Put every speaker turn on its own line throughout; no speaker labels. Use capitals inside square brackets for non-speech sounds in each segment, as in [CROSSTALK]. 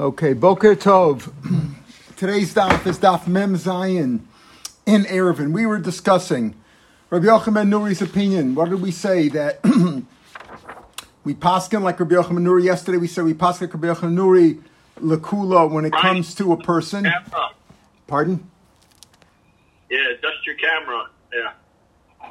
Okay, Boker Tov. [CLEARS THROAT] Today's daf is daf Mem Zayin in Eruvin. We were discussing Rabbi Yochanan Nuri's opinion. What did we say? That [CLEARS THROAT] we paskin like Rabbi Yochanan Nuri yesterday. We said we paskin like Rabbi Yochanan Nuri lakula when it comes to a person.
Camera.
Pardon?
Yeah, dust your camera. Yeah.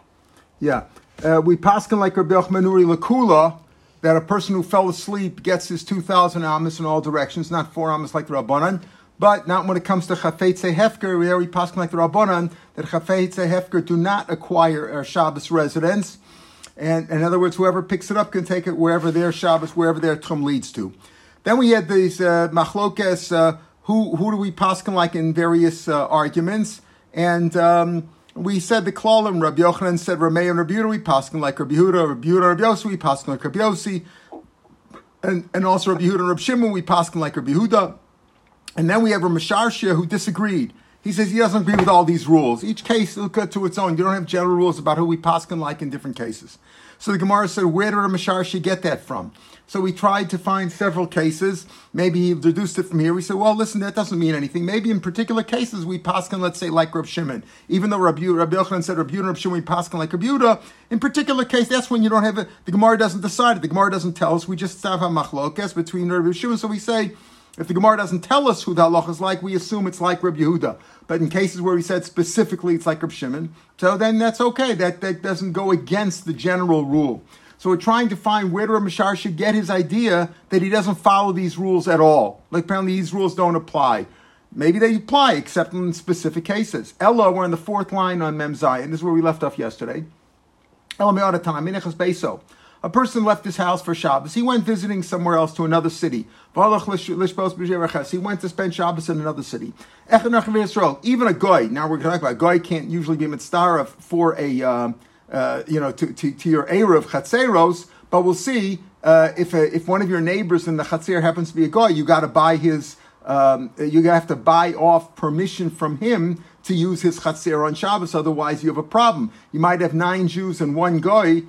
Yeah. Uh, we paskin like Rabbi Yochanan Nuri lakula that a person who fell asleep gets his 2,000 amas in all directions, not four amas like the Rabbanan, but not when it comes to chafetze hefker. We already like the Rabbanan that chafetze hefker do not acquire a Shabbos residence. And in other words, whoever picks it up can take it wherever their Shabbos, wherever their trum leads to. Then we had these uh, machlokes. Uh, who who do we paskin like in various uh, arguments? And um, we said the klalim. Rabbi Yochanan said Ramey and Rabbi Yehuda we paskin like Rabbi Yehuda. Rabbi Yehuda Rabbi Yossi we paskin like Rabbi Yossi. And and also Rabbi Yehuda and Rabbi Shimon we paskin like Rabbi Yehuda. And then we have a Masharshia who disagreed. He says he doesn't agree with all these rules. Each case look to its own. You don't have general rules about who we paskin like in different cases. So the Gemara said, where did a Masharshia get that from? So we tried to find several cases. Maybe he deduced it from here. We said, well, listen, that doesn't mean anything. Maybe in particular cases we paskin, let's say, like Reb Shimon. Even though Rabbi, Rabbi Yochanan said Rabbi and Reb Shimon we paskin like Rabbi Yehuda, in particular case, that's when you don't have it. The Gemara doesn't decide it. The Gemara doesn't tell us. We just have a machlokes between Rabbi Shimon. So we say, if the Gemara doesn't tell us who the halach is like, we assume it's like Reb Yehuda. But in cases where he said specifically it's like Reb Shimon, so then that's okay. That that doesn't go against the general rule. So we're trying to find where Reb Masharshia get his idea that he doesn't follow these rules at all. Like apparently these rules don't apply. Maybe they apply, except in specific cases. Ella, we're in the fourth line on Mem Zayin. This is where we left off yesterday. Ella Me'odatam, Minechas Beso. A person left his house for Shabbos. He went visiting somewhere else to another city. He went to spend Shabbos in another city. Even a goy. Now we're talking about a goy can't usually be mitzvah for a uh, uh, you know to, to, to your erev chatzeros, but we'll see uh, if a, if one of your neighbors in the chatzer happens to be a goy, you got to buy his. Um, you have to buy off permission from him to use his chatzer on Shabbos. Otherwise, you have a problem. You might have nine Jews and one goy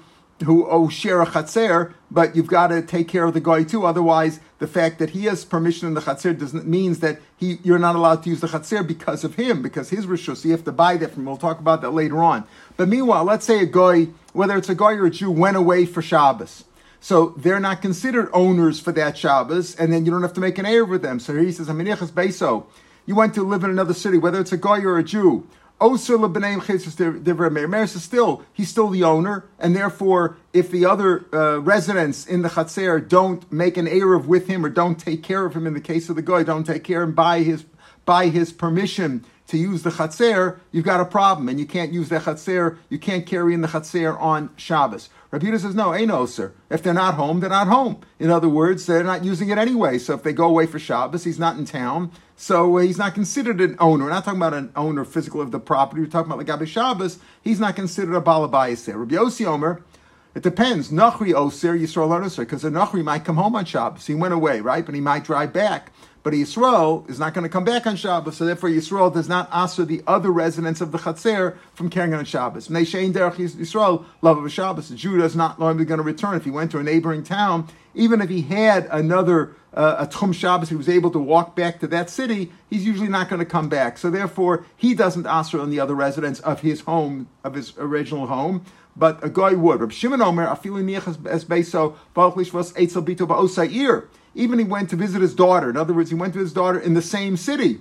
who owe share a chatzer, but you've got to take care of the guy too. Otherwise, the fact that he has permission in the chatzer doesn't means that he you're not allowed to use the chatzer because of him, because his rishus. So you have to buy that from. We'll talk about that later on. But meanwhile, let's say a guy, whether it's a guy or a Jew, went away for Shabbos. So they're not considered owners for that Shabbos, and then you don't have to make an heir with them. So he says, "Aminichas beso." You went to live in another city, whether it's a guy or a Jew. Osir lebneim chesus. Meir says still he's still the owner, and therefore, if the other uh, residents in the chatzer don't make an erev with him or don't take care of him, in the case of the guy, don't take care and buy his by his permission to use the chatzer, you've got a problem, and you can't use the chatzer. You can't carry in the chatzer on Shabbos. Rabbi says no, ain't no sir. If they're not home, they're not home. In other words, they're not using it anyway. So if they go away for Shabbos, he's not in town. So uh, he's not considered an owner. We're not talking about an owner physical of the property. We're talking about like Gabi Shabbos. He's not considered a balabayas there. Rabbi Yossi Omer, it depends. Nachri Osir, Yisrael Osir, because a Nachri might come home on Shabbos. He went away, right? But he might drive back. But Yisrael is not going to come back on Shabbos, so therefore Yisrael does not answer the other residents of the Chatzer from carrying on Shabbos. When they derech Yisrael, love of Shabbos, a Jew is not normally going to return. If he went to a neighboring town, even if he had another uh, a Tchum Shabbos, he was able to walk back to that city, he's usually not going to come back. So therefore, he doesn't answer on the other residents of his home, of his original home. But a guy would. Reb Shimon Omer, afili niach es beiso, baruch lishvos eitzel bito ba'osair. Even he went to visit his daughter. In other words, he went to his daughter in the same city.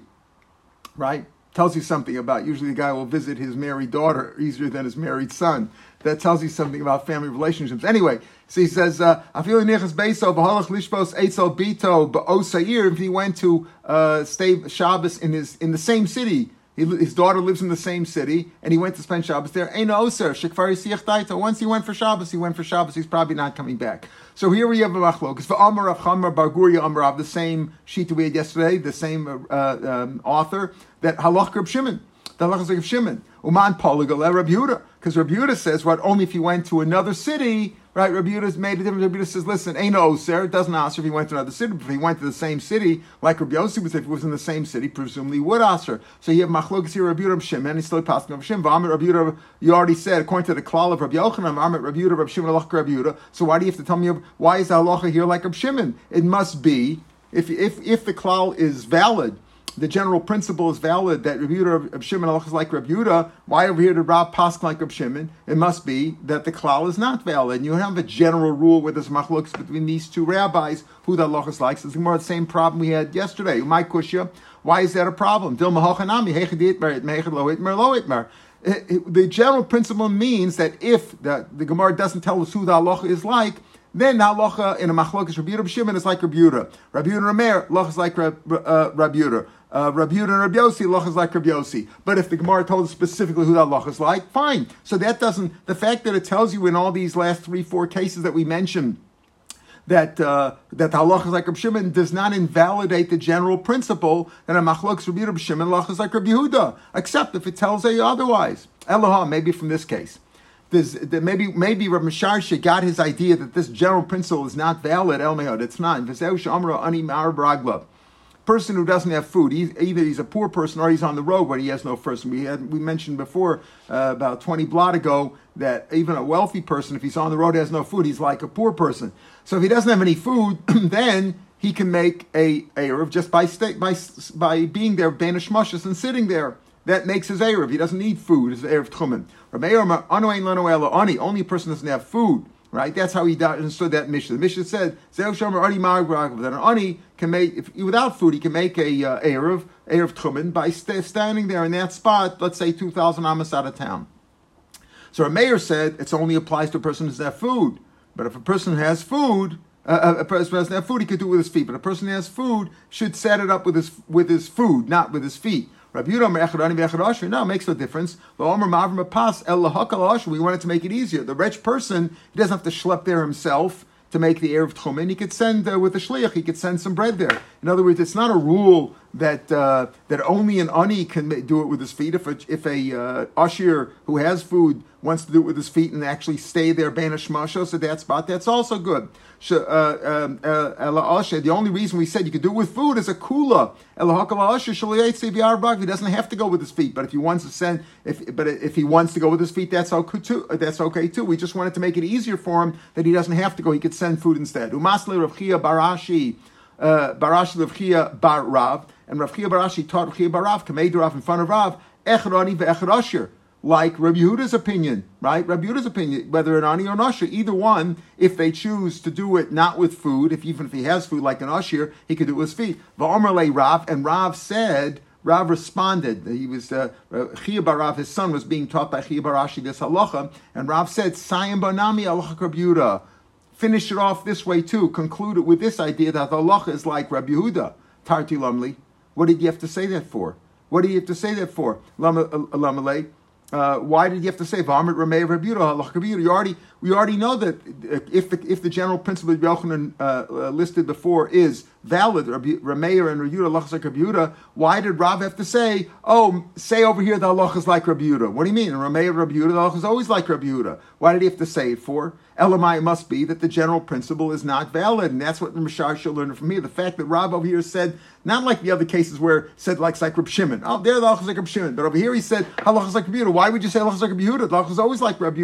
Right? Tells you something about. Usually, the guy will visit his married daughter easier than his married son. That tells you something about family relationships. Anyway, so he says, "Afili nichas beiso v'halach lishbos eitzel bito ba'osair." If he went to uh, stay Shabbos in his in the same city, he, his daughter lives in the same city, and he went to spend Shabbos there. Ein oser shekvar yisiach daita. Once he went for Shabbos, he went for Shabbos. He's probably not coming back. So here we have a machlok. It's for Amar of Chamar Barguria Amar the same sheet we had yesterday, the same uh, um, author that halach Reb Shimon. The halach is Shimon. Uman Poligal Reb Yehuda, because Reb Yehuda says what only if he went to another city. Right, Rabbi Yehuda's made a difference. Rabbi Yehuda says, listen, ain't no oser. It doesn't answer if he went to another city. But if he went to the same city, like Rabbi was, if he was in the same city, presumably would answer. So you have machlokas here, Rabbi Yehuda, Shimon, he's still passing Reb Shimon. V'amit Rabbi Yehuda, you already said, according to the klal of Rabbi Yochanan, V'amit Rabbi Yehuda, Reb Shimon, Alach Rabbi Yehuda. So why do you have to tell me, why is the halacha here like Reb Shimon? It must be if if if the klal is valid, the general principle is valid that Rabbi of Shimon is like Rabbi Yehuda. Why over here did Rab Pask like Rabbi Shimon? It must be that the klal is not valid. And you have a general rule where there's machlokes between these two rabbis who the Allah is like. It's more the same problem we had yesterday. My kushya. Why is that a problem? The general principle means that if the, the Gemara doesn't tell us who the Allah is like, then the halacha in a machlokas Rabbi Yehuda Shimon is like Rabbi Yehuda. Rabbi Yehuda Rameir, halacha is like Rabbi, Yehuda. Rabbi Yehuda and Rabbi Yossi, is like Rabbi Yossi. But if the Gemara told us specifically who that halacha is like, fine. So that doesn't, the fact that it tells you in all these last three, four cases that we mentioned, that uh, that halacha is like Rabbi Shimon does not invalidate the general principle that a machlokes Rabbi Rabbi Shimon is like Rabbi Yehuda, except if it tells you otherwise. Eloha, maybe from this case. There's, maybe maybe Rabbi Sharsha got his idea that this general principle is not valid. El it's not. Person who doesn't have food, he's, either he's a poor person or he's on the road but he has no first. We had we mentioned before uh, about twenty blot ago that even a wealthy person, if he's on the road, has no food, he's like a poor person. So if he doesn't have any food, [CLEARS THROAT] then he can make a erev just by stay, by by being there, banish mushes and sitting there. That makes his erev. He doesn't need food. It's erev tchumen. Only a person doesn't have food. Right? That's how he understood that Mishnah. The Mishnah said, that an ani can make, if, without food, he can make a uh, Erev, Erev Tchumen, by st- standing there in that spot, let's say 2,000 amas out of town. So a mayor said it only applies to a person who doesn't have food. But if a person has food, uh, a person doesn't have food, he could do it with his feet. But a person who has food should set it up with his with his food, not with his feet. Rabbi Yehuda no, it makes no difference. We wanted to make it easier. The rich person, he doesn't have to schlep there himself to make the air of Tchumen. He could send, uh, with the Shliach, he could send some bread there. In other words, it's not a rule that uh, that only an ani can do it with his feet. If a, if a uh, ashir who has food wants to do it with his feet and actually stay there banish mashos at that spot, that's also good. Uh, um, uh, the only reason we said you could do it with food is a kula. He doesn't have to go with his feet, but if he wants to send, if but if he wants to go with his feet, that's okay too. That's okay too. We just wanted to make it easier for him that he doesn't have to go. He could send food instead. Umasle Barashi. Uh, Barashi Rav Bar Rav, and Rav Chia Barashi taught Rav Chia Bar Rav, Rav in front of Rav, Echroni ve'echad like Rabbi Yehuda's opinion, right? Rabbi Yehuda's opinion, whether an ani or an usher, either one, if they choose to do it not with food, if even if he has food like an usher, he could do it with his feet. Va'omer Rav, and Rav said, Rav responded. He was uh, Chia Barav, his son, was being taught by Chia Barashi this halacha, and Rav said, "Sayim banami halacha Yehuda." Finish it off this way too. Conclude it with this idea that the halacha is like Rabbi Yehuda. Tarti Lamli. What did you have to say that for? What do you have to say that for? Lamalei. Uh, why did you have to say Vamrit Ramei Rabbi Yehuda? You already we already know that if the if the general principle of Yochanan uh, uh, listed before is valid, Rameir and Rabbi like why did Rav have to say, oh, say over here the halacha is like Rabbi What do you mean? Rameir and the halacha is always like Rabbi Why did he have to say it for? Elamai it must be that the general principle is not valid, and that's what the Masharshia learn from here. The fact that Rav over here said, not like the other cases where said like Reb Shimon. Oh, there the halacha is like Shimon, but over here he said halacha is like Rabbi Why would you say halacha is like Rabbi The halacha is always like Rabbi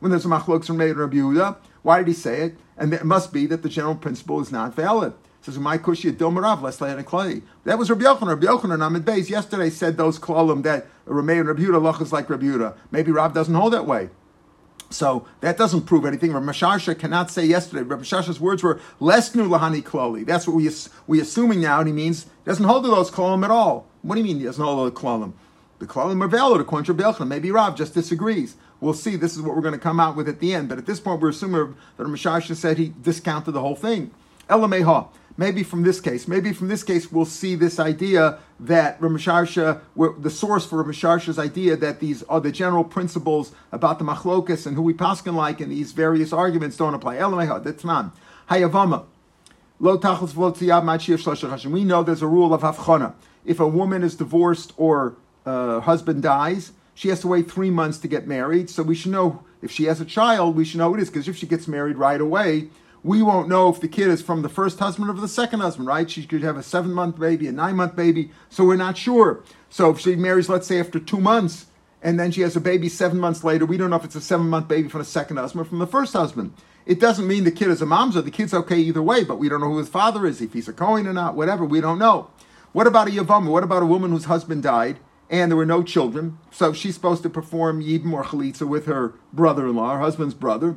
when there's a machlokes from Meir and Rabbi Yehuda. Why did he say it? And it must be that the general principle is not valid. Says my kushia dilmarav and klali. That was Rabbi Yochanan. Rabbi Yochanan Amid Beis yesterday said those klalim that Rameh and Rabbi Yehuda is like Rabbi Yehuda. Maybe Rav doesn't hold that way. So that doesn't prove anything. Rabbi Shasha cannot say yesterday. Rabbi Shasha's words were less nu lahani klali. That's what we we assuming now, and he means doesn't hold to those klalim at all. What do you mean he doesn't hold to the klalim? The klalim are valid according to Rabbi Yochanan. Maybe Rav just disagrees. We'll see. This is what we're going to come out with at the end. But at this point, we're assuming that Rabbi Shasha said he discounted the whole thing. Elameha. Maybe from this case, maybe from this case, we'll see this idea that Ramasharsha, the source for Ramasharsha's idea that these are the general principles about the machlokas and who we paskin like in these various arguments don't apply. That's not. Hayavama. We know there's a rule of havchana. If a woman is divorced or uh, husband dies, she has to wait three months to get married. So we should know if she has a child, we should know it is because if she gets married right away, we won't know if the kid is from the first husband or the second husband, right? She could have a seven month baby, a nine month baby, so we're not sure. So if she marries, let's say, after two months, and then she has a baby seven months later, we don't know if it's a seven month baby from the second husband or from the first husband. It doesn't mean the kid is a mamzer. The kid's okay either way, but we don't know who his father is, if he's a Kohen or not, whatever. We don't know. What about a Yavama? What about a woman whose husband died and there were no children? So she's supposed to perform Yibam or Chalitza with her brother in law, her husband's brother,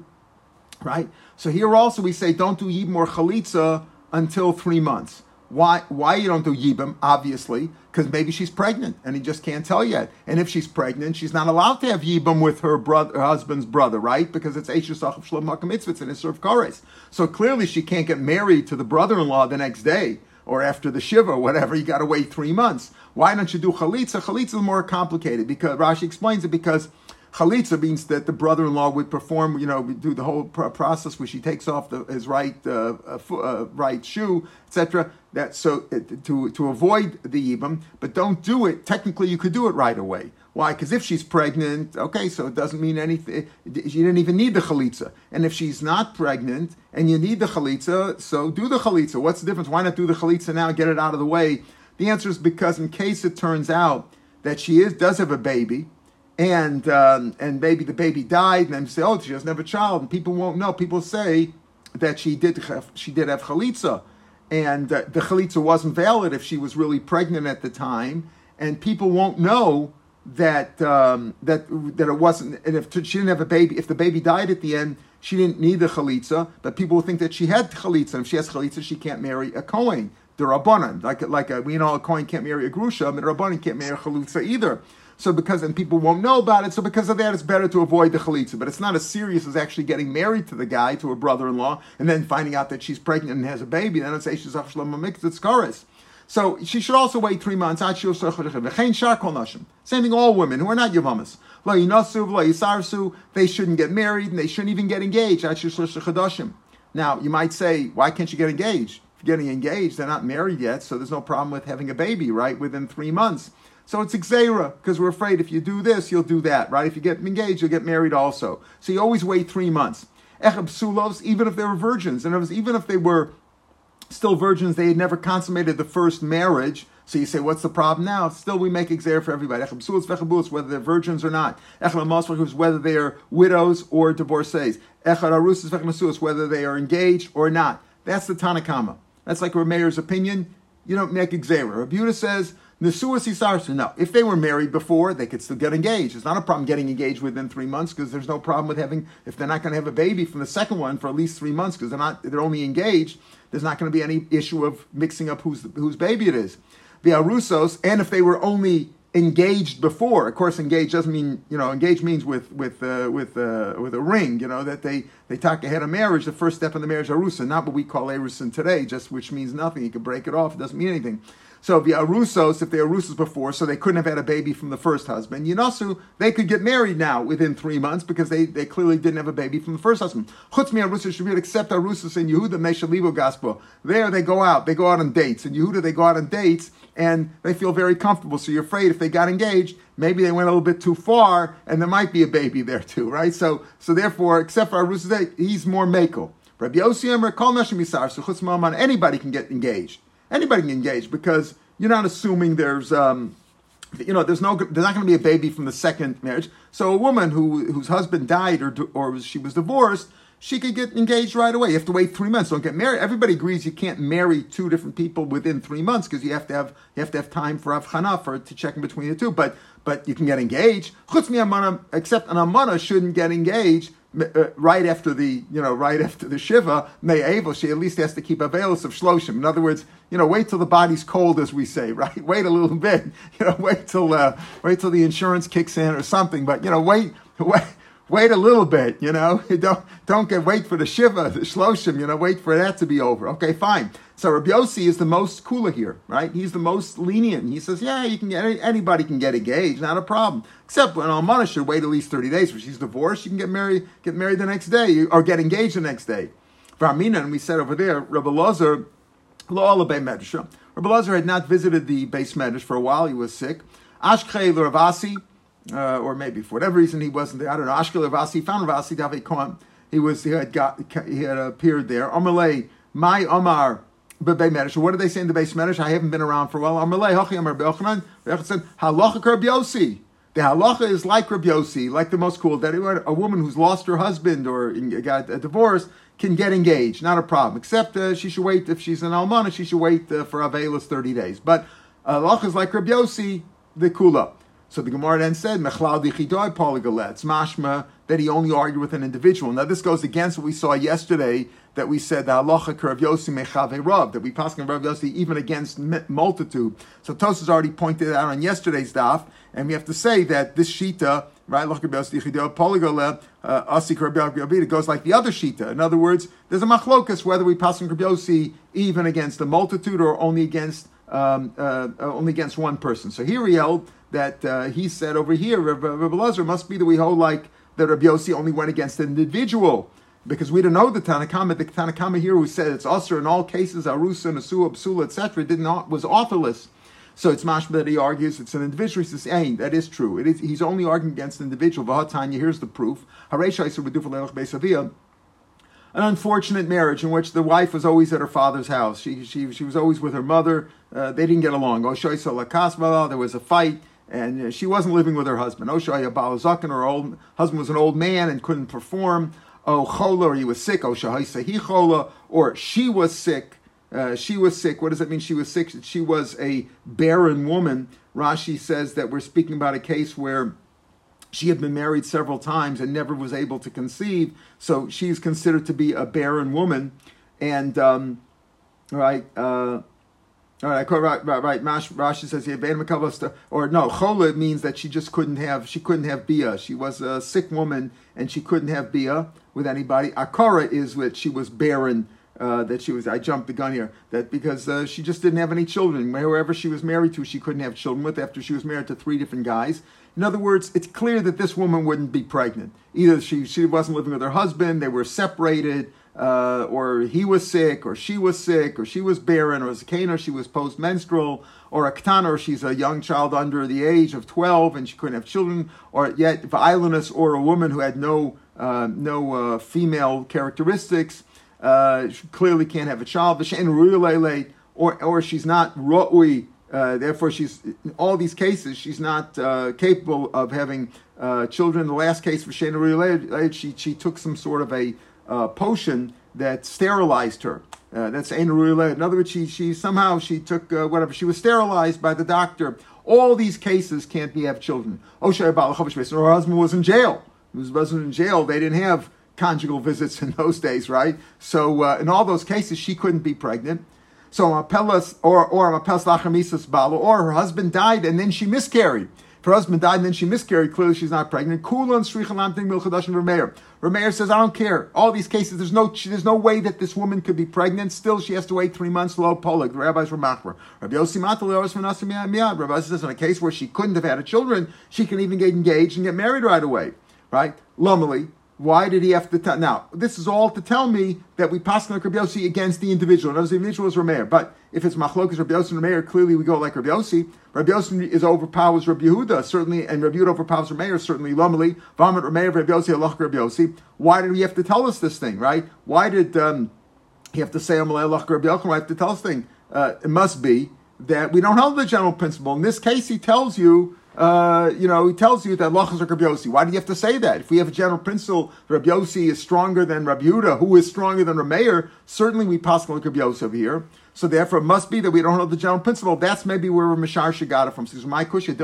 right? So here also we say don't do Yibam or Chalitza until three months. Why, why you don't do Yibam? Obviously, because maybe she's pregnant and he just can't tell yet. And if she's pregnant, she's not allowed to have Yibam with her, brother, her husband's brother, right? Because it's Eishusach of Shalom HaKamitzvah, and it's of Kares. So clearly she can't get married to the brother-in-law the next day or after the Shiva whatever, you got to wait three months. Why don't you do Chalitza? Chalitza is more complicated because Rashi explains it because Chalitza means that the brother-in-law would perform, you know, do the whole process where she takes off the, his right uh, uh, right shoe, etc. That so uh, to to avoid the yibam, but don't do it. Technically, you could do it right away. Why? Because if she's pregnant, okay, so it doesn't mean anything. She didn't even need the chalitza. And if she's not pregnant and you need the chalitza, so do the chalitza. What's the difference? Why not do the chalitza now and get it out of the way? The answer is because in case it turns out that she is does have a baby, and um, and maybe the baby died, and then say, oh, she doesn't have a child, and people won't know. People say that she did she did have chalitza, and uh, the chalitza wasn't valid if she was really pregnant at the time, and people won't know that um, that that it wasn't. And if she didn't have a baby, if the baby died at the end, she didn't need the chalitza, but people will think that she had chalitza. And if she has chalitza, she can't marry a kohen. The rabbanan, like like a, we know a kohen can't marry a grusha, and a rabbanan can't marry a chalitza either. So because and people won't know about it, so because of that, it's better to avoid the chalitza. But it's not as serious as actually getting married to the guy, to a brother-in-law, and then finding out that she's pregnant and has a baby. Then it's she's it's So she should also wait three months. Same thing, all women who are not yavamas. They shouldn't get married and they shouldn't even get engaged. Now you might say, why can't you get engaged? If you're getting engaged, they're not married yet, so there's no problem with having a baby, right? Within three months. So it's Xera, because we're afraid if you do this, you'll do that, right? If you get engaged, you'll get married also. So you always wait three months. Echab even if they were virgins, and even if they were still virgins, they had never consummated the first marriage. So you say, what's the problem now? Still, we make Xer for everybody. Whether they're virgins or not. Whether they are widows or divorcees. Whether they are engaged or not. That's the Tanakama. That's like Rameir's opinion. You don't make Xer. Rabbi says, No, if they were married before, they could still get engaged. It's not a problem getting engaged within three months because there's no problem with having, if they're not going to have a baby from the second one for at least three months because they're not, they're only engaged, there's not going to be any issue of mixing up whose, whose baby it is. The Arusos, and if they were only engaged before. Of course, engaged doesn't mean you know engaged means with with uh, with uh, with a ring. You know that they they talk ahead of marriage. The first step in the marriage arusa, not what we call erusin today, just which means nothing. You can break it off. It doesn't mean anything. So the Arusos, if they Arusos before, so they couldn't have had a baby from the first husband, Yinasu, they could get married now within three months because they, they clearly didn't have a baby from the first husband. Chutzmi Arusos should except Arusos in Yehuda Meshalibo Gospel. There they go out, they go out on dates. In Yehuda, they go out on dates and they feel very comfortable. So you're afraid if they got engaged, maybe they went a little bit too far and there might be a baby there too, right? So so therefore, except for Arusos, he's more Mako. Rabbi Yossi Emer, Kol Nashim Yisar, so anybody can get engaged anybody can engage because you're not assuming there's um, you know there's no there's not going to be a baby from the second marriage. So a woman who whose husband died or or she was divorced, she could get engaged right away. You have to wait three months. Don't get married. Everybody agrees you can't marry two different people within three months because you have to have you have to have time for avchana for to check in between the two. But but you can get engaged. Chutz mi except an amana shouldn't get engaged right after the you know right after the shiva able she at least has to keep a veilus of shloshim. In other words, you know, wait till the body's cold, as we say, [LAUGHS] right? Wait a little bit, [LAUGHS] you know, wait till uh, wait till the insurance kicks in or something. But you know, wait [LAUGHS] wait wait a little bit, you know. [LAUGHS] Don't don't get wait for the shiva, the shloshim, you know. Wait for that to be over. Okay, fine. So Rabbi Yossi is the most cooler here, right? He's the most lenient. He says, yeah, you can get anybody can get engaged, not a problem. Except when Almana should wait at least thirty days. When she's divorced, you can get married, get married the next day, or get engaged the next day. For Amina, and we said over there, Rabbi Lazar, Lo. Rabbi Lazar had not visited the base medrash for a while. He was sick. Ashkei Ravasi, uh, or maybe for whatever reason he wasn't there. I don't know. Ashkel Ravasi found Ravasi David He was he had got he had appeared there. Amalei my Omar Bebe Medish. So what did they say in the base medrash? I haven't been around for a while. Amalei Hachi Amar Be'ochanan. said Halacha Biosi. The halacha is like Rabbi Yossi, like the most cool, that a woman who's lost her husband or got a divorce can get engaged, not a problem. Except uh, she should wait, if she's an almana, she should wait uh, for Avelis 30 days. But halacha is like Rabbi Yossi, the kula. So the Gemara then said, Mechlal dichidoi polygalet. mashma that he only argued with an individual. Now this goes against what we saw yesterday that we said the halacha Rav Yossi mechave rav that we pass on Rav Yossi even against multitude. So Tosfos already pointed out on yesterday's daf, and we have to say that this shita right Rav Yossi polygole uh, asik Rav goes like the other shita. In other words, there's a machlokas whether we pass Rav Yossi even against the multitude or only against um, uh, uh, only against one person. So here he held that uh, he said over here, Rabbi Lazar must be that we hold like that Rabbi Yossi only went against an individual. Because we don't know the Tanakama, the Tanakama here who said it's usher in all cases, Arusa, Nasua, Psula, etc., did not was authorless. So it's mashma that he argues it's an individual. He says, "Ain, that is true. It is, he's only arguing against an individual." Vahatanya, here's the proof. An unfortunate marriage in which the wife was always at her father's house. She, she, she was always with her mother. Uh, they didn't get along. There was a fight and uh, she wasn't living with her husband. Oshaya Balazakin, her old husband was an old man and couldn't perform. Oh, chola, or he was sick. Shahaisa chola, or she was sick. Uh, she was sick. What does that mean? She was sick. She was a barren woman. Rashi says that we're speaking about a case where she had been married several times and never was able to conceive. So she's considered to be a barren woman. And, um, right, uh, all right, right, right, right. Rashi says here, or no, chola means that she just couldn't have, she couldn't have bia. She was a sick woman and she couldn't have bia with anybody. Akara is that she was barren. Uh, that she was, I jumped the gun here. That because uh, she just didn't have any children. Whoever she was married to, she couldn't have children with. After she was married to three different guys. In other words, it's clear that this woman wouldn't be pregnant. Either she she wasn't living with her husband, they were separated uh, or he was sick, or she was sick, or she was barren, or a zakena, she was post-menstrual, or a ktana, or she's a young child under the age of 12 and she couldn't have children, or yet aylonis, or a woman who had no, uh, no uh, female characteristics, uh, clearly can't have a child, or, or she's not ru'ui, uh, therefore, she's in all these cases she's not uh, capable of having children. The last case for she she took some sort of a uh, potion that sterilized her. Uh, that's In other words, she, she somehow she took uh, whatever she was sterilized by the doctor. All these cases can't be have children. Oh, her husband was in jail. His husband was in jail. They didn't have conjugal visits in those days, right? So uh, in all those cases, she couldn't be pregnant. So or or Bala, or her husband died and then she miscarried. Husband died and then she miscarried, clearly she's not pregnant. Kulan Srichalamting Milchadash and Rameir. Rameir says, I don't care. All these cases, there's no there's no way that this woman could be pregnant. Still, she has to wait three months, low polig. The rabbis were machmer. Rabbi Yossi Rabbi says, in a case where she couldn't have had a children, she can even get engaged and get married right away. Right? Lomeli, why did he have to tell? Now, this is all to tell me that we pass like Rabbi Yossi against the individual. Notice the individual is Rameir. But if it's Machlokas, Rabbi Yossi and Rameir, clearly we go like Rabbi Yossi. Rabbi Yossi is overpowers Rabbi Yehuda, certainly, and Rabbi Yehuda overpowers Rameir, certainly. Lomeli, Vamit Rameir, Rabbi Yossi, Allah Rabbi Yossi. Why did he have to tell us this thing, right? Why did um, he have to say Amalei Allah Rabbi Yossi? Why have to tell us thing? Uh, it must be that we don't hold the general principle. In this case, he tells you uh, you know, he tells you that lachas are Rabbi Yossi. Why do you have to say that? If we have a general principle, Rabbi Yossi is stronger than Rabbi Yehuda, who is stronger than Rameir, certainly we like Rabbi Yossi over here. So therefore, it must be that we don't know the general principle. That's maybe where got it from. So my kushya,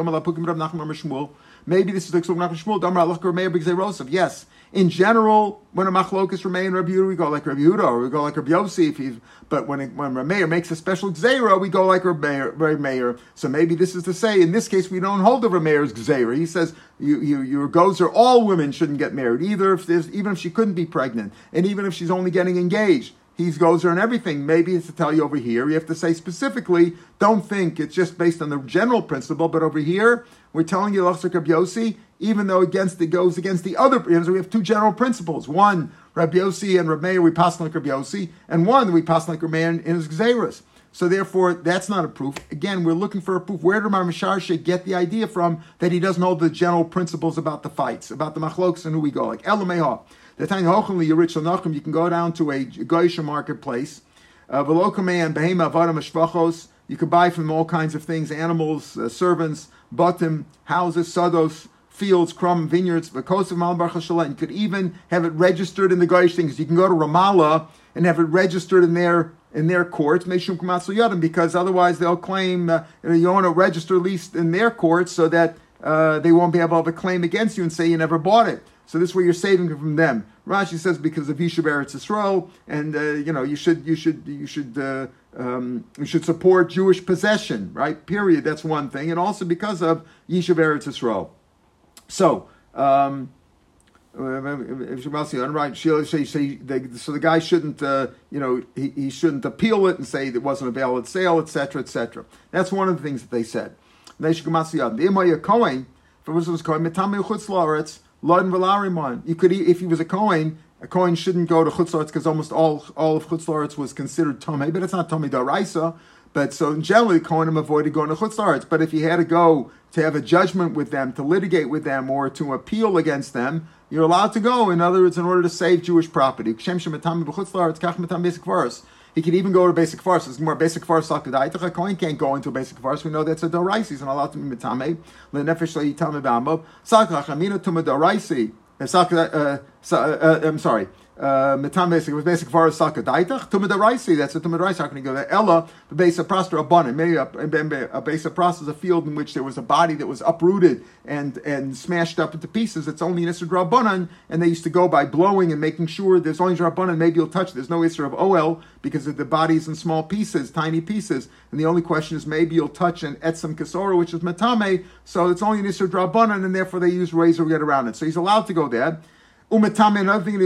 Maybe this is the Shmuel. Yes, in general, when a machlokas remain Rabbi Yehuda, we go like Rabbi Yehuda, or we go like Rabbi he's, but when it, when Rameir makes a special gzeira, we go like Rabbi Meir. So maybe this is to say, in this case, we don't hold the Rameir's gzeira. He says you, you, your gozer, all women shouldn't get married, either if there's, even if she couldn't be pregnant, and even if she's only getting engaged. He's goes gozer and everything. Maybe it's to tell you over here. You have to say specifically. Don't think it's just based on the general principle, but over here we're telling you Lachzak Rabbi even though against it goes against the other. So we have two general principles. One, Rabbi Yossi and Rabbi Meir, we pass like Rabbi Yossi, and one, we pass like Rabbi in his Gzeras. So therefore, that's not a proof. Again, we're looking for a proof. Where did Marsharshe get the idea from that he doesn't hold the general principles about the fights, about the machloks and who we go? Like Elameha. The time Hochenli Yerich Nachum, you can go down to a Goisha marketplace. Uh, Velokame and Behema Avadim you could buy from all kinds of things, animals, uh, servants, batim, houses, sados, fields, krum, vineyards, because of Malbar You could even have it registered in the Goyish things. You can go to Ramallah and have it registered in their in their courts, because otherwise they'll claim uh, you want to register at least in their courts so that uh, they won't be able to claim against you and say you never bought it. So this way you're saving from them. Rashi says because of Yishuv Eretz Yisrael, and uh, you know you should you should you should uh, um, you should support Jewish possession, right? Period. That's one thing, and also because of Yishuv Eretz Yisrael. So. Um, right, so the guy shouldn't, uh, you know, he, he shouldn't appeal it and say it wasn't a valid sale, etc., etc. That's one of the things that they said. If it was Kohen, you could, if he was a Kohen, a Kohen shouldn't go to Chutzlaritz because almost all, all of Chutzlaritz was considered Tomei, but it's not Tomei Daraisa. But so generally, Kohenim avoided going to Chutzlaritz. But if he had to go to have a judgment with them, to litigate with them, or to appeal against them, you're allowed to go. In other words, in order to save Jewish property. He could even go to basic farce. It's more basic farce. A coin can't go into a basic farce. We know that's a doraisi. He's not allowed to be mitame. Lenefesh leitame b'amov. Sakach amina tuma doraisi. Uh, uh, uh, I'm sorry. Uh, Metam basic was basic for saka daitach tumid raisi. That's a tumid raisi. How can you go there? Ella the base of prostra abundant. Maybe a, a base of prostra is a field in which there was a body that was uprooted and and smashed up into pieces. It's only an isra drabanan, and they used to go by blowing and making sure there's only drabanan. Maybe you'll touch. There's no isra of ol because the body's in small pieces, tiny pieces, and the only question is maybe you'll touch an etzem kasora, which is metame. So it's only an isra drabanan, and therefore they use razor to get around it. So he's allowed to go there. Umetame, another thing,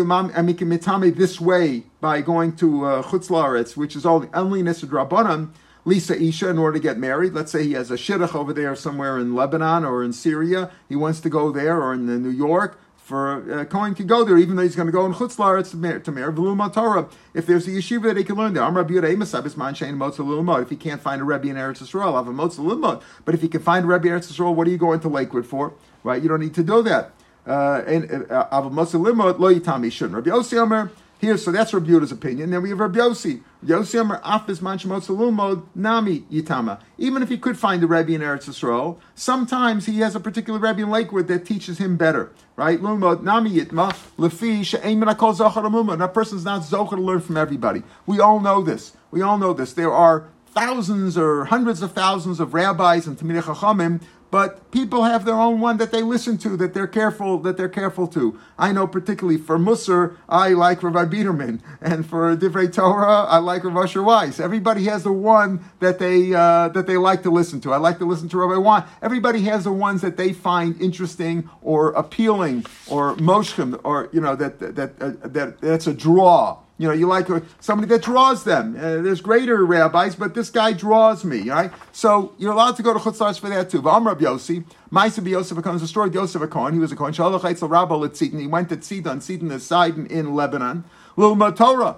we can metame this way by going to uh, which is all only Nisad Rabbanim, Lisa Isha, in order to get married. Let's say he has a shidduch over there somewhere in Lebanon or in Syria. He wants to go there or in New York. For uh, Cohen can go there, even though he's going to go in Chutz Laaretz to marry Torah. If there's a yeshiva that he can learn there, I'm Rabbi If he can't find a Rebbe in Eretz Yisrael, have a Motzah But if he can find a Rebbe in Eretz Yisrael, what are you going to Lakewood for? Right? You don't need to do that. Uh, uh, Av Mosalimot lo yitami shouldn't. Rabbi Yossi Omer here, so that's Rabbi Yehuda's opinion. Then we have Rabbi Yossi. Yossi Omer afis nami yitama. Even if he could find a Rebbe in Eretz Yisrael, sometimes he has a particular Rebbe in Lakewood that teaches him better. Right? Lumod nami yitma lefi she'ein menakol zochar. That person's not zochar to learn from everybody. We all know this. We all know this. There are thousands or hundreds of thousands of rabbis and Talmidei Chachamim but people have their own one that they listen to that they're careful that they're careful to. I know particularly for Musser, I like Rabbi Biederman, and for Divrei Torah, I like Rav Asher Weiss. Everybody has the one that they uh, that they like to listen to. I like to listen to Rabbi Wan. Everybody has the ones that they find interesting or appealing or moshkim or you know that that, uh, that that's a draw. You know, you like somebody that draws them. Uh, there's greater rabbis, but this guy draws me, right? So you're allowed to go to Chutzlars for that too. V'am Rabbi Yossi, Ma'aseh Yosef becomes a of Yosef Akon. He was a Kohen. Shalach Eitzel Rabba Letzidon. He went to Tzidon. Tzidon is Sidon in Lebanon. Lil Torah.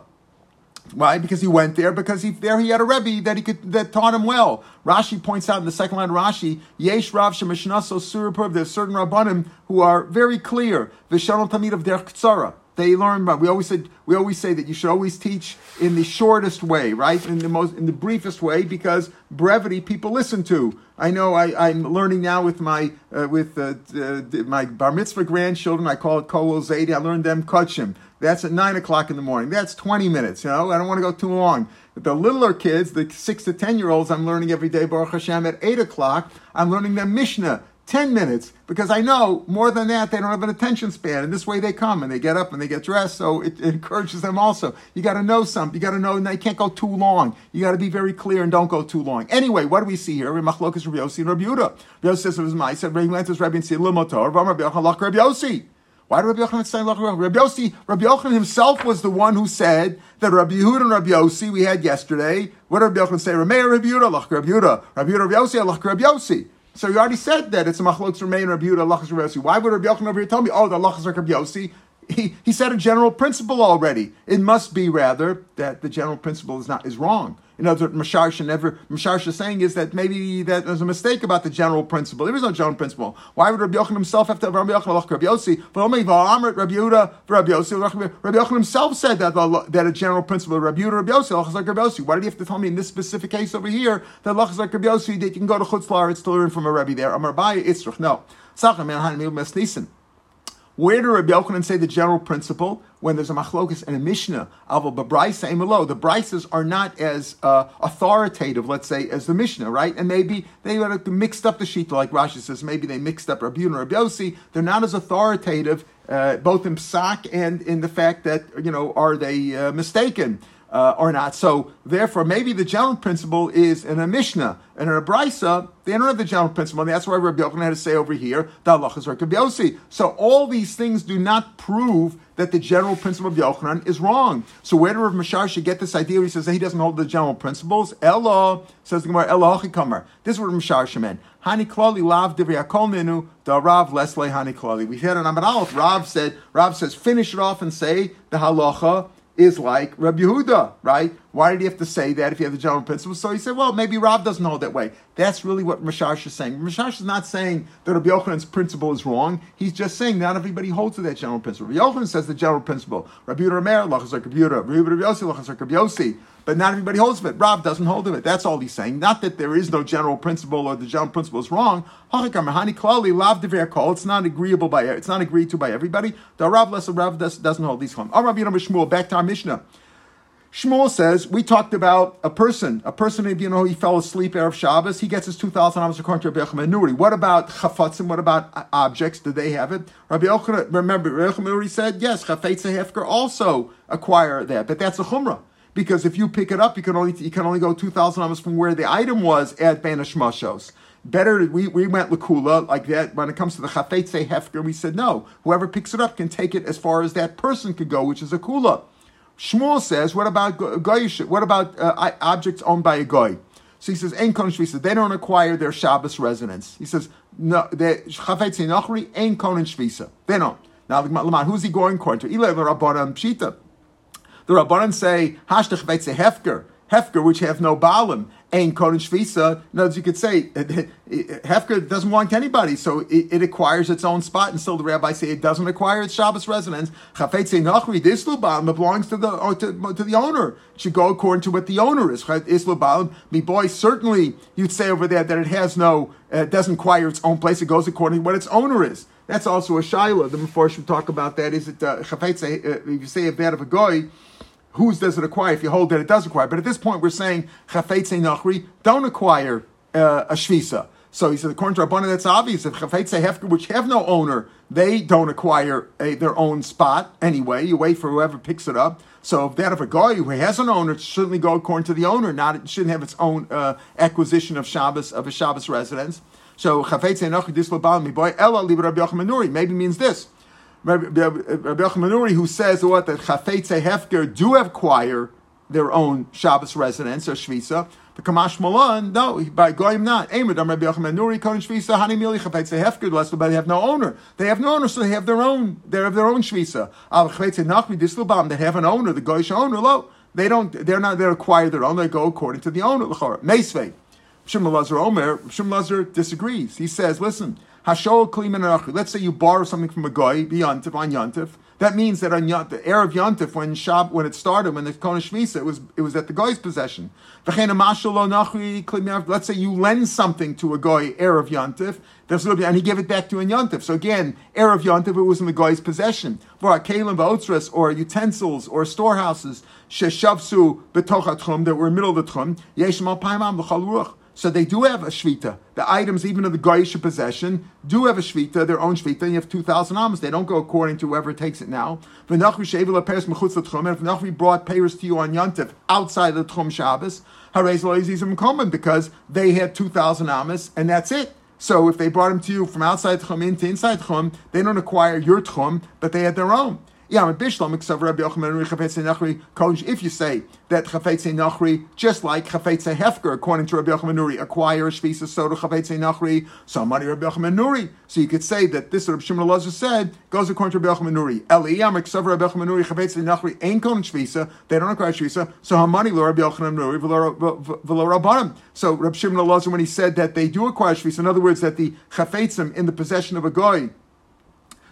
Why? Because he went there. Because he, there he had a rebbe that he could that taught him well. Rashi points out in the second line Rashi, Yesh Rav Shemishnaso Surapur. There's certain rabbanim who are very clear. Vishalom Tamid of Der Ktsara. They learn but we always said we always say that you should always teach in the shortest way, right? In the most in the briefest way, because brevity people listen to. I know I, am learning now with my uh, with uh, uh, my bar mitzvah grandchildren. I call it kol zaydi. I learned them kachim. That's at nine o'clock in the morning. That's twenty minutes. You know, I don't want to go too long. But the littler kids, the six to ten year olds, I'm learning every day Baruch Hashem at eight o'clock. I'm learning them Mishnah 10 minutes because I know more than that they don't have an attention span. And this way they come and they get up and they get dressed. So it, it encourages them also. You got to know something. You got to know, they can't go too long. You got to be very clear and don't go too long. Anyway, what do we see here? Machlokas Rabbi Yossi and Rabbi Yehuda. Rabbi says it was my said Rabbi Lantis Rabbi Limotor. Rabbi Rabbi Yossi. Why did Rabbi Yochanan say Rabbi Yossi? Rabbi Yochanan himself was the one who said that Rabbi Yehuda and Rabbi Yossi we had yesterday. What did Rabbi Yochanan say? Rabbi Yehuda, Rabbi Yehuda, Rabbi Yehuda, Rabbi Yossi, Rabbi Yossi. So you already said that it's a machlokes remain Rabbi Yehuda, lachas Rabbi Yossi. Why would Rabbi Yochanan over here tell me, oh, the lachas are Rabbi Yossi? He, he said a general principle already. It must be rather that the general principle is not is wrong. In other words, Masharsha never Masharsha saying is that maybe that there's a mistake about the general principle. There is no general principle. Why would Rabbi Yochanan himself have to have Rabbi Yochanan Rabbi Yossi? But only Va'amrit Rabbi Yehuda Rabbi Yossi. Rabbi Yochanan himself said that that a general principle Rabbi Yehuda Rabbi Yossi Rabbi Yossi. Why did you have to tell me in this specific case over here that like Rabbi Yossi that you can go to Chutz Laaretz to learn from a Rabbi there? Amar Baya Itzrach. No. Sachem Man Hanim Nisan. Where do Rabbi Yochanan say the general principle when there's a machlokus and a mishnah? Aval b'braisa emelo. The brises are not as uh, authoritative, let's say, as the mishnah, right? And maybe they mixed up the sheet, like Rashi says. Maybe they mixed up Rabbi and Rabbi Yossi. They're not as authoritative, uh, both in psak and in the fact that you know are they uh, mistaken uh, or not. So therefore, maybe the general principle is in a Mishnah and in a Brisa. They don't have the general principle, and that's why Rabbi Yochanan had to say over here the Allah is Yossi. So all these things do not prove that the general principle of Yochanan is wrong. So where did Rav Masharshia get this idea? He says that he doesn't hold the general principles. Ella says the Gemara Ella Hachikamar. This is what Rav Mashar meant. Hani klali lav divrei da Rav lesle hani klali. We had an Amar Aleph. Rav said Rav says finish it off and say the halacha is like Rabbi Yehuda, right? Why did he have to say that if he had the general principle? So he said, well, maybe Rav doesn't hold that way. That's really what Mashash is saying. Mashash is not saying that Rabbi Yochanan's principle is wrong. He's just saying not everybody holds to that general principle. Rabbi Yochanan says the general principle. Rabbi Yehuda Ramer, lachas Rabbi Yehuda. Rabbi Yossi, lachas Rabbi Yossi. But not everybody holds of it. Rav doesn't hold of it. That's all he's saying. Not that there is no general principle or the general principle is wrong. It's not agreeable by it's not agreed to by everybody. The Rav less Rav doesn't hold these. Back to our Mishnah. Shmuel says, we talked about a person, a person, you know, he fell asleep Erev Shabbos, he gets his 2,000 hours according to Rabbi Yochanan What about chafatzim? What about uh, objects? Do they have it? Rabbi Yochanan, remember, Rabbi Yochanan said, yes, chafetze hefker also acquire that, but that's a chumrah. Because if you pick it up, you can only you can only go 2,000 hours from where the item was at Banish Mashos. Better, we, we went lakula like that. When it comes to the chafetze hefker, we said no. Whoever picks it up can take it as far as that person could go, which is a kula. Shmuel says, what about goyish? What about uh, objects owned by a goy? So he says, "Ein kon shvisa." They don't acquire their Shabbos residence. He says, "No, they chafetz nachri ein kon shvisa." They don't. Now, who's he going according to? Ilay Rabbanan Pshita. The Rabbanan say, "Hashtach vetze hefker." Hefker, which have no balim, ain't Koden Shvisa. In other words, you could say [LAUGHS] Hefker doesn't belong to anybody, so it, it, acquires its own spot. And still, the rabbis say it doesn't acquire its Shabbos residence. Chafetze Nachri, this Lubalim belongs to the oh, to, to, the owner. It should go according to what the owner is. Islubalim, me boy, certainly you'd say over there that it has no, uh, doesn't acquire its own place. It goes according to what its owner is. That's also a shaila. The Mepharshim talk about that. Is it uh, Chafetze? Uh, if you say a bad of a goy whose does it acquire if you hold that it does acquire. But at this point, we're saying chafetze nachri don't acquire uh, a shvisa. So he said, according to Rabbana, that's obvious. If chafetze hefker, which have no owner, they don't acquire a, their own spot anyway. You wait for whoever picks it up. So if that of a guy who has an owner, it certainly go according to the owner. Not it shouldn't have its own uh, acquisition of Shabbos of a Shabbos residence. So chafetze nachri dislabal mi boy ella libra Rabbi maybe means this. Rabbi Yochanan who says what that Chafetze Hefker do acquire their own Shabbos residence or Shvisa. The Kamash Malan, no, by Goyim not. Amid Rabbi Yochanan Nuri Kohen Shvisa Hani Mili Chafetze Hefker. Less but they have no owner. They have no owner, so they have their own. They have their own Shvisa. Al Chafetze Nachmi Dislubam. They have an owner. The Goyish owner. Lo, they don't. They're not. They acquire their own. They go according to the owner. L'chora Meisvei. Shimon Lazar Omer. Shimon Lazar disagrees. He says, listen. Hashol klimin Let's say you borrow something from a guy beyontif on yontif. That means that on yontif, the erev yontif, when Shab, when it started, when the Kona Shmisa, it was it was at the guy's possession. Let's say you lend something to a guy erev yontif, and he gave it back to a yontif. So again, erev yontif, it was in the guy's possession. For kalim or utensils or storehouses sheshavsu betochatchum that were in the middle of the tchum yeshim al paimam v'chal so they do have a shvita. The items, even of the Goyish possession, do have a shvita, their own shvita. and You have 2,000 amos. They don't go according to whoever takes it now. And if Nachri brought payers to you on Yantif outside of the Tchum Shabbos, because they had 2,000 amos and that's it. So if they brought them to you from outside Tchum into inside Tchum, they don't acquire your Tchum, but they had their own. If you say that chafetze nachri, just like chafetze hefker, according to Rabbi Yochanan Nuri, acquire shvisa soda chafetze nachri, so money Rabbi Yochanan Nuri. So you could say that this Rabbi Shimon Elazar said goes according to Rabbi Yochanan Nuri. Eli ksav Rabbi Yochanan Nuri chafetze nachri ain't kohen shvisa. They don't acquire shvisa. So how money Rabbi Yochanan Nuri v'lo. So Rabbi Shimon Elazar when he said that they do acquire shvisa, in other words, that the chafetzim in the possession of a guy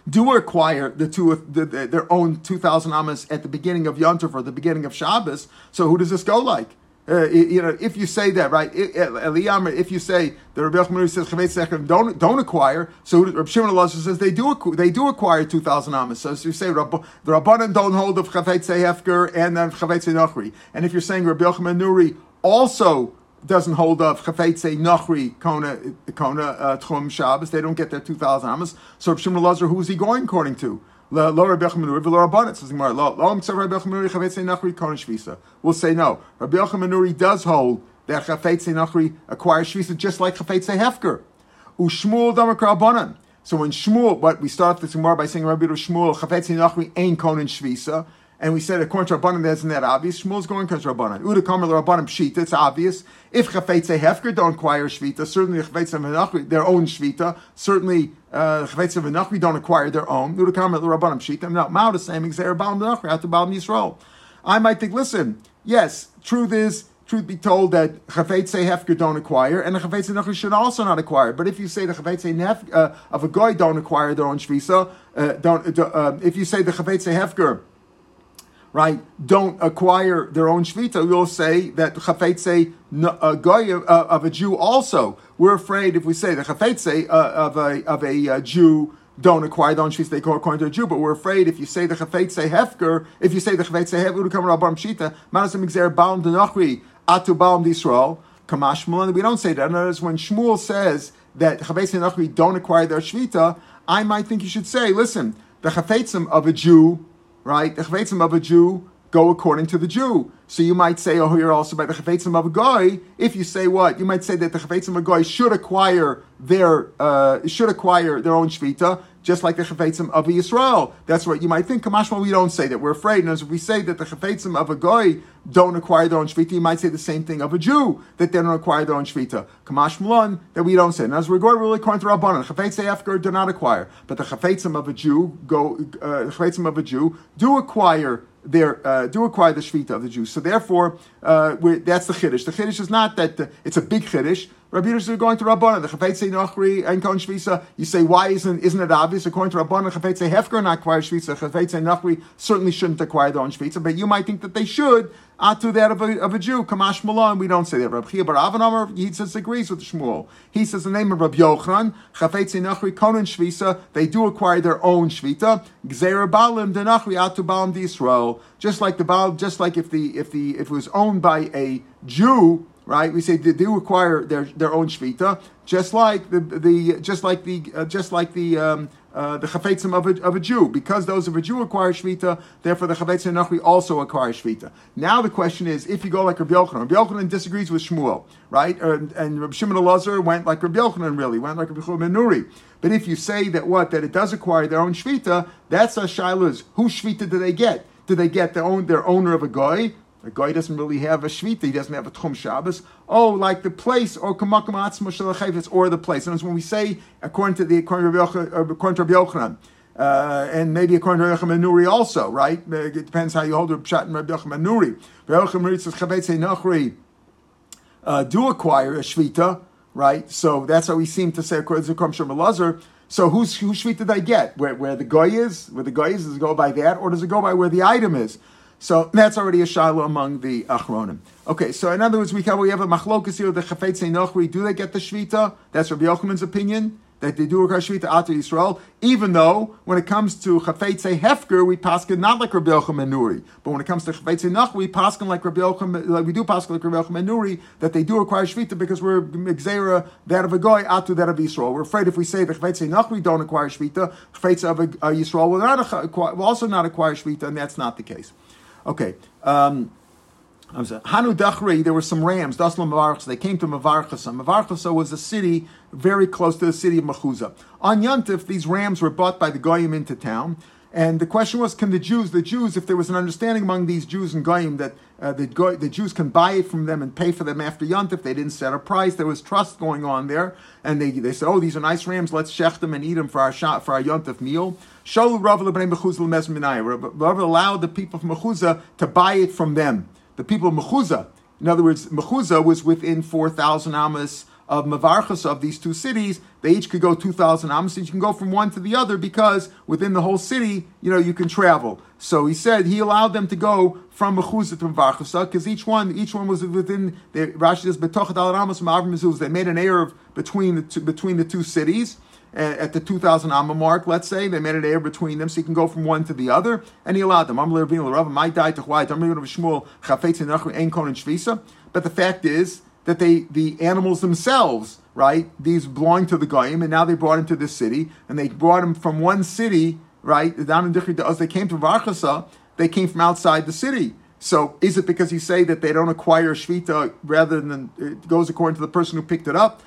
do acquire the two the, the, their own two thousand amas at the beginning of Yontif or the beginning of Shabbos. So who does this go like? Uh, you know, if you say that, right? If you say the Rabbi Yochanan says Chavetz don't don't acquire, so Rabbi Shimon Elazar says they do they do acquire two thousand amas. So, so you say the Rabbanan don't hold of Chavetz Hefker and then Chavetz Nachri, and if you're saying Rabbi Yochanan also doesn't hold up chafetze nachri kona kona uh, tchum Shabbos. They don't get their two thousand amas. So Shimon Lazar, who is he going according to? We'll say no. Rabbi Yochanan does hold that chafetze nachri acquires shvisa just like chafetze hefker. So when Shmuel, but we start this Gemara by saying Rabbi Shmuel chafetze nachri ain't konin shvisa and we said according to Rabbanim, that's not that obvious. Shmuel's going because Rabbanim. Uda Kamer Rabbanim Pshita, it's obvious. If Chafetze Hefker don't acquire Shvita, certainly Chafetze Menachri, their own Shvita, certainly uh, Chafetze Menachri don't acquire their own. Uda Kamer Rabbanim Pshita. Now, Mao the same, Xer Baal Menachri, after Baal Yisrael. I might think, listen, yes, truth is, truth be told, that Chafetze Hefker don't acquire, and the Chafetze Nachri should also not acquire. But if you say the Chafetze Nef, uh, of a Goy don't acquire their own Shvisa, uh, don't, uh, if you say the Chafetze Hefker, right, don't acquire their own shvita, we'll say that chafetze a guy uh, of a Jew also. We're afraid if we say the chafetze uh, of a of a uh, Jew don't acquire their own shvita, they go according to a Jew. But we're afraid if you say the chafetze hefker, if you say the chafetze hefker, come rabam shita, manasim exer baum denachri atu baum disrael. Kamash we don't say that. Words, when Shmuel says that chafetze nachri don't acquire their shvita, I might think you should say, listen, the chafetzim of a Jew right? The chafetzim of a Jew go according to the Jew. So you might say, oh, here also by the chafetzim of a guy. If you say what, you might say that the chafetzim of a guy should acquire their uh, should acquire their own shvita, just like the chafetzim of a Yisrael. That's what you might think. Kamashma, we don't say that. We're afraid. And as we say that the chafetzim of a guy don't acquire their own shvita, you might say the same thing of a Jew that they don't acquire their own shvita. Kamashmalan that we don't say. And as we're going really according to Rabbanan, chafetzim afker do not acquire, but the chafetzim of a Jew go. Uh, chafetzim of a Jew do acquire their uh, do acquire the shvita of the Jews. So therefore, uh, that's the chiddush. The chiddush is not that the, it's a big chiddush. Rabbi Yirus going to Rabbanan, the Chafetze Nachri and Kon Shvisa. You say, why isn't isn't it obvious? According to Rabbanan, Chafetze Hefker not acquire Shvisa. Chafetze Nachri certainly shouldn't acquire their own Shvisa, but you might think that they should. Ah, to that of a, of a Jew, Kamash Malon, we don't say that. Rabbi Chia Bar Avanomer, he says agrees with Shmuel. He says the name of Rabbi Yochanan, Chafetze Nachri Konan Shvisa, they do acquire their own Shvita. Gzeir Balim Denachri Atu Balim Israel. Just like the Baal, just like if the if the if it was owned by a Jew, right? We say they do acquire their, their own shvita, just like the, the just like the uh, just like the um, uh, the chafetzim of a, of a Jew, because those of a Jew acquire shvita, therefore the chafetzim nachri also acquire shvita. Now the question is, if you go like Rabbi Yochanan, Rabbi Yochanan disagrees with Shmuel, right? And, and Rabbi Shimon Elazar went like Rabbi Yochanan, really went like Rabbi Shimon Nuri. But if you say that what that it does acquire their own shvita, that's a shilas. Whose shvita do they get? Do they get their own their owner of a guy? A guy doesn't really have a shvita, he doesn't have a tchum Shabbos. Oh, like the place, or kamakam atzma or the place. And when we say, according to the according to Rabbi Yochanan, uh, and maybe according to Rabbi Nuri also, right? Uh, it depends how you hold the pshat and Rabbi Yochanan Nuri. Rabbi Yochanan says chavetz nachri uh, do acquire a shvita, right? So that's how we seem to say according to Kom Lazar. So whose whose shvita did I get? Where, where the guy is? Where the guy is? Does it go by that, or does it go by where the item is? So that's already a shiloh among the achronim. Okay, so in other words, we have, we have a machlokas here, the chafetz nochri, do they get the shvita? That's Rabbi Yochanan's opinion, that they do require shvita atu Yisrael, even though when it comes to chafetz hefker, we paskin not like Rabbi Yochanan Nuri, but when it comes to chafetz nochri, we paskin like Rabbi Yochanan, like we do paskin like Rabbi Yochanan Nuri, that they do require shvita because we're mixera that of a goy atu that of Yisrael. We're afraid if we say the chafetz nochri don't acquire shvita, chafetz of a, a Yisrael will, not will also not acquire shvita, and that's not the case. Okay. Um, Hanu Dachri, there were some rams, Daslam Mavarchas, they came to Mavarchasa. Mavarchasa was a city very close to the city of Machuza. On Yantif, these rams were bought by the Goyim into town, And the question was, can the Jews, the Jews, if there was an understanding among these Jews and Goyim that uh, the, Goy, the Jews can buy it from them and pay for them after Yontif, they didn't set a price. There was trust going on there, and they, they said, "Oh, these are nice rams. Let's shech them and eat them for our shot for our Yontif meal." Shalu Rav Rav allowed the people from Mechuzah to buy it from them. The people of Mechuzah. In other words, Mechuzah was within four thousand amas of Mavarchas of these two cities, they each could go 2,000 amos, you can go from one to the other because within the whole city, you know, you can travel. So he said he allowed them to go from Mechuzah to Mavarchasa because uh, each one, each one was within, the, Rashi says, Betochat al Ramos They made an Erev between the two, between the two cities uh, at the 2000 amma mark, let's say, they made an air between them, so you can go from one to the other, and he allowed them. But the fact is, that they the animals themselves, right? These belong to the goyim, and now they brought into this city, and they brought them from one city, right? As they came to Varchasa, they came from outside the city. So is it because you say that they don't acquire shvita rather than uh, it goes according to the person who picked it up?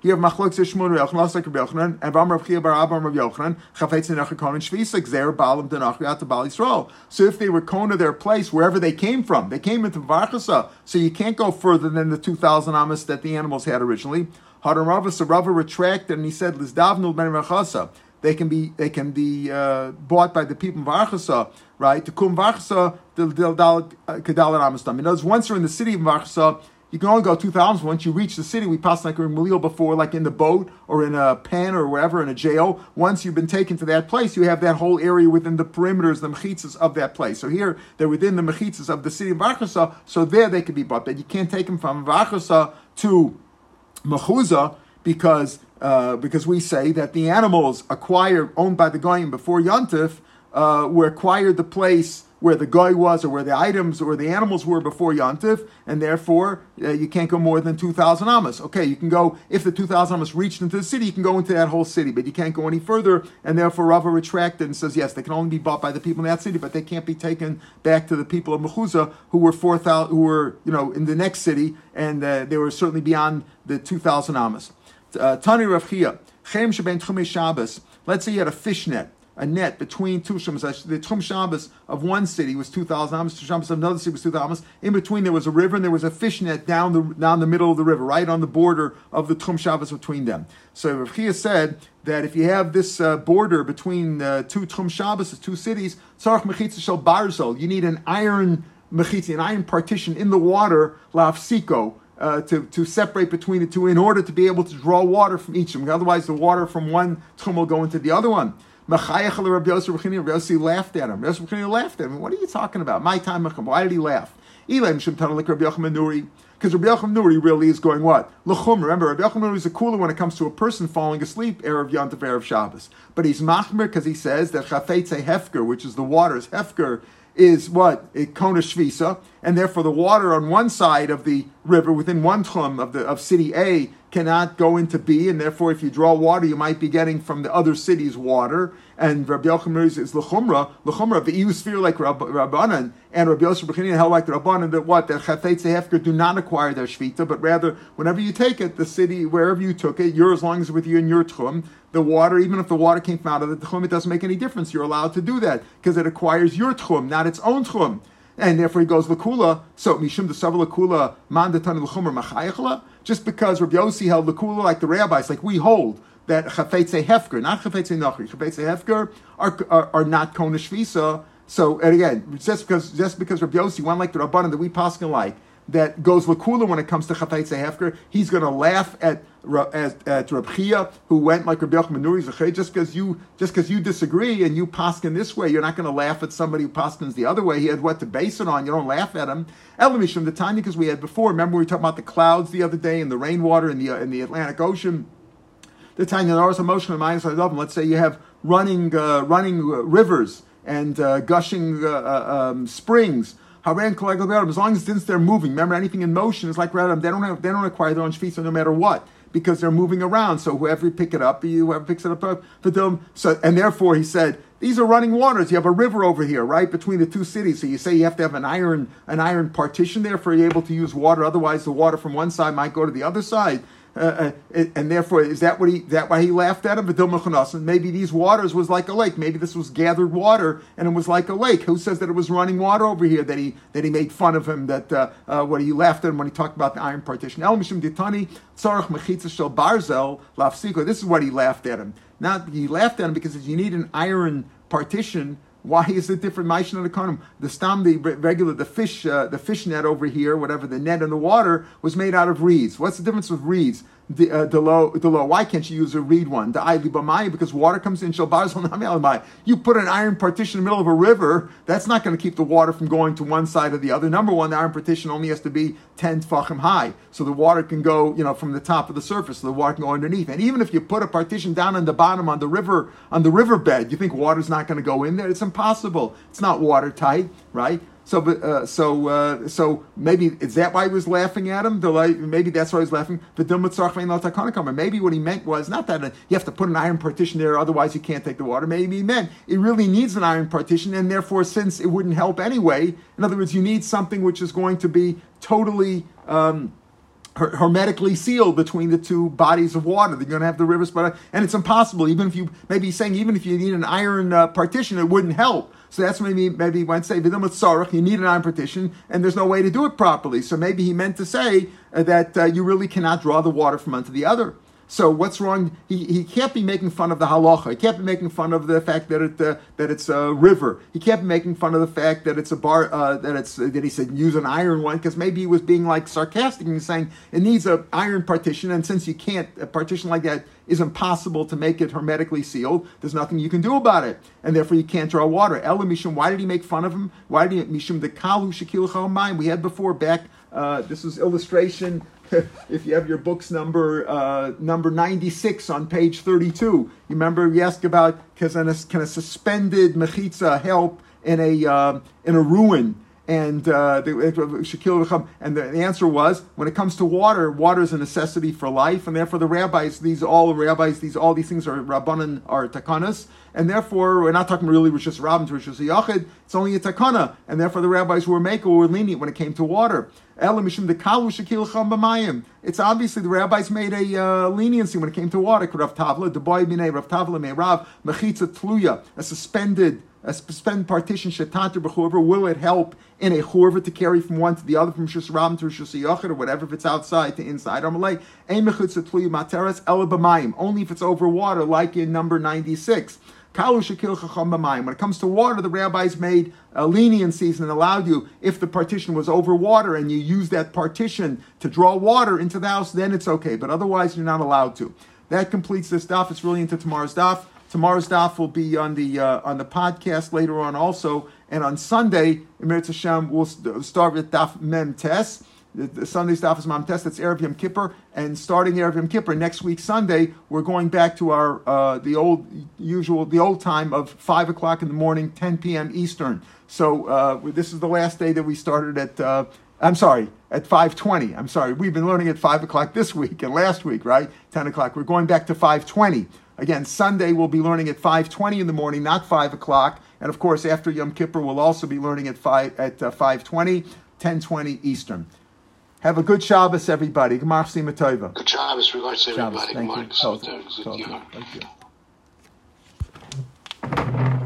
Here Machlok Shmuel Rav Yochanan, and Ram Rav Chia Bar Yochanan, Chafetz Nenach Kohen Shvisa, Gzer Balam Denach Yat Bal Yisrael. So if they were Kona their place, wherever they came from, they came into Varchasa, so you can't go further than the 2,000 amas that the animals had originally. Hadan Rava, so Rava retracted and he said, Lizdavnul Ben Rachasa. They can be they can be uh, bought by the people in Varchasa, right? To kum Varchasa, the Kedal Amistam. In other words, once you're in the city of Varchasa, you can only go 2,000. Once you reach the city, we passed like in Malil before, like in the boat or in a pen or wherever, in a jail. Once you've been taken to that place, you have that whole area within the perimeters, the mechitzas of that place. So here, they're within the mechitzas of the city of Vachasa, so there they can be bought. But you can't take them from Vachasa to Mechuza because uh, because we say that the animals acquired, owned by the Goyim before Yontif, uh, were acquired the place where the guy was or where the items or the animals were before Yontif, and therefore uh, you can't go more than 2,000 amas. Okay, you can go, if the 2,000 amas reached into the city, you can go into that whole city, but you can't go any further, and therefore Rava retracted and says, yes, they can only be bought by the people in that city, but they can't be taken back to the people of Mechuza who were 4,000, who were, you know, in the next city, and uh, they were certainly beyond the 2,000 amas. Uh, Tani Rav Chia, let's say you had a fish net, a net between two Shabbos. The Tchum Shabbos of one city was 2,000 amos, Shabbos of another city was 2,000 amos. In between there was a river and there was a fish net down the, down the middle of the river, right on the border of the Tchum Shabbos between them. So Rav said that if you have this uh, border between uh, two Tchum Shabbos, two cities, Tzarech Mechitza Shel Barzel, you need an iron mechitza, an iron partition in the water, lafsiko, uh, to, to separate between the two in order to be able to draw water from each of them. Otherwise, the water from one tchum will go into the other one. Rabbi Yossi laughed at him. Rabbi Yossi laughed at him. What are you talking about? My time, why did he laugh? Because Rabbi Yochanan Nuri really is going what? L'chum. Remember, Rabbi Yochanan Nuri is a cooler when it comes to a person falling asleep, Erev Yom Tov, Erev Shabbos. But he's machmer because he says that chafetze hefker, which is the waters, hefker, is what? A kona shvisa, and therefore the water on one side of the river, within one tchum of the of city A, cannot go into B, and therefore, if you draw water, you might be getting from the other city's water. And Rabbi Yochanan is lechumra, lechumra the EU sphere like Rab, Rabbanan, and Rabbi Yosef Bechinin held like the Rabbanan that what that chafetz hefker do not acquire their shvita, but rather whenever you take it, the city wherever you took it, you're as long as with you in your tchum, the water, even if the water came from out of the tchum, it doesn't make any difference. You're allowed to do that because it acquires your tchum, not its own tchum and therefore he goes lakula. So mishum the lakula mandatan l'chumer machayachla. Just because Rabbi Yossi held lakula like the rabbis, like we hold that chafetze hefker, not chafetze nachri, chafetze hefker are, are, are not konish visa. So and again, just because just because Rabbi Yossi went like the rabbanon that we paskin like that goes lakula when it comes to chafetze hefker, he's going to laugh at at, at Chia, who went like Rabbi Yochanan just because you just because you disagree and you paskin this way, you're not going to laugh at somebody who paskins the other way. He had what to base it on. You don't laugh at him. Elamishim the Tanya, because we had before. Remember we were talking about the clouds the other day and the rainwater in the uh, in the Atlantic Ocean. The Tanya Noras emotion and minus Let's say you have running uh, running uh, rivers and uh, gushing uh, uh, um, springs as long as since they're moving, remember anything in motion is like Radam. they don't have, they don't acquire their own shvisa no matter what because they're moving around. So whoever pick it up, whoever picks it up uh, for them. So and therefore he said these are running waters. You have a river over here, right between the two cities. So you say you have to have an iron an iron partition there for you able to use water. Otherwise, the water from one side might go to the other side. Uh, uh, and therefore, is that what he? That why he laughed at him? Maybe these waters was like a lake. Maybe this was gathered water, and it was like a lake. Who says that it was running water over here? That he that he made fun of him. That uh, uh, what he laughed at him when he talked about the iron partition. El mishum ditani tzarach mechitza shel barzel lafsiko. This is what he laughed at him. Not he laughed at him because you need an iron partition why is it different? Maishan and The stam, the regular, the fish, uh, the fish net over here, whatever the net in the water was made out of reeds. What's the difference with reeds? The, uh, the low, the low. Why can't you use a reed one? The b'mai because water comes in. You put an iron partition in the middle of a river. That's not going to keep the water from going to one side or the other. Number one, the iron partition only has to be ten tfachim high, so the water can go, you know, from the top of the surface. So the water can go underneath. And even if you put a partition down on the bottom on the river on the riverbed, you think water's not going to go in there? It's impossible. It's not watertight, right? So, uh, so, uh, so maybe is that why he was laughing at him? Maybe that's why he was laughing. But maybe what he meant was not that you have to put an iron partition there, otherwise you can't take the water. Maybe he meant it really needs an iron partition, and therefore, since it wouldn't help anyway, in other words, you need something which is going to be totally. Um, hermetically sealed between the two bodies of water. They're going to have the rivers, but and it's impossible. Even if you maybe saying even if you need an iron uh, partition, it wouldn't help. So that's maybe maybe he went to say vidum with you need an iron partition, and there's no way to do it properly. So maybe he meant to say uh, that uh, you really cannot draw the water from under the other. So what's wrong? He, he can't be making fun of the halacha. He can't be making fun of the fact that it uh, that it's a river. He can't be making fun of the fact that it's a bar uh, that it's uh, that he said use an iron one because maybe he was being like sarcastic and saying it needs an iron partition and since you can't a partition like that is impossible to make it hermetically sealed. There's nothing you can do about it, and therefore you can't draw water. Ela mishum. Why did he make fun of him? Why did he mishum the kalu shakil We had before back. Uh, this was illustration [LAUGHS] if you have your books number uh, number 96 on page 32. You remember we asked about can a, can a suspended mechitza help in a uh, in a ruin? And uh, the, and the, answer was when it comes to water, water is a necessity for life, and therefore the rabbis, these all rabbis, these all these things are rabbanan are takanas, and therefore we're not talking really rishus rabbin to rishus yachid. It's only a takana, and therefore the rabbis who were maker were lenient when it came to water. It's obviously the rabbis made a uh, leniency when it came to water. Rav Tavla, the boy b'nei Rav Tavla Rav mechitza tluya, a suspended Uh, a suspended partition shetanter b'churva. Will it help in a churva to carry from one to the other, from shus ram to shus yachid or whatever if it's outside to inside? Amalei ein mechitza materas ela. Only if it's over water, like in number ninety six. When it comes to water, the rabbis made a leniencies and allowed you, if the partition was over water and you use that partition to draw water into the house, then it's okay. But otherwise, you're not allowed to. That completes this daf. It's really into tomorrow's daf. Tomorrow's daf will be on the uh, on the podcast later on also, and on Sunday, Emir Hashem, we'll start with daf mem tes. The Sunday's daf is Mamtes. That's Erev Yom Kippur, and starting Erev Yom Kippur next week Sunday, we're going back to our uh, the old usual the old time of five o'clock in the morning, 10 p.m. Eastern. So uh, this is the last day that we started at. Uh, I'm sorry, at 5:20. I'm sorry, we've been learning at five o'clock this week and last week, right? 10 o'clock. We're going back to 5:20. Again, Sunday we'll be learning at 5:20 in the morning, not 5 o'clock. And of course, after Yom Kippur, we'll also be learning at 5 at uh, 5:20, 10:20 Eastern. Have a good Shabbos, everybody. Gemar Simatova. Good
Shabbos. Regards to everybody. Shabbos. Thank you. Thank you. Thank you.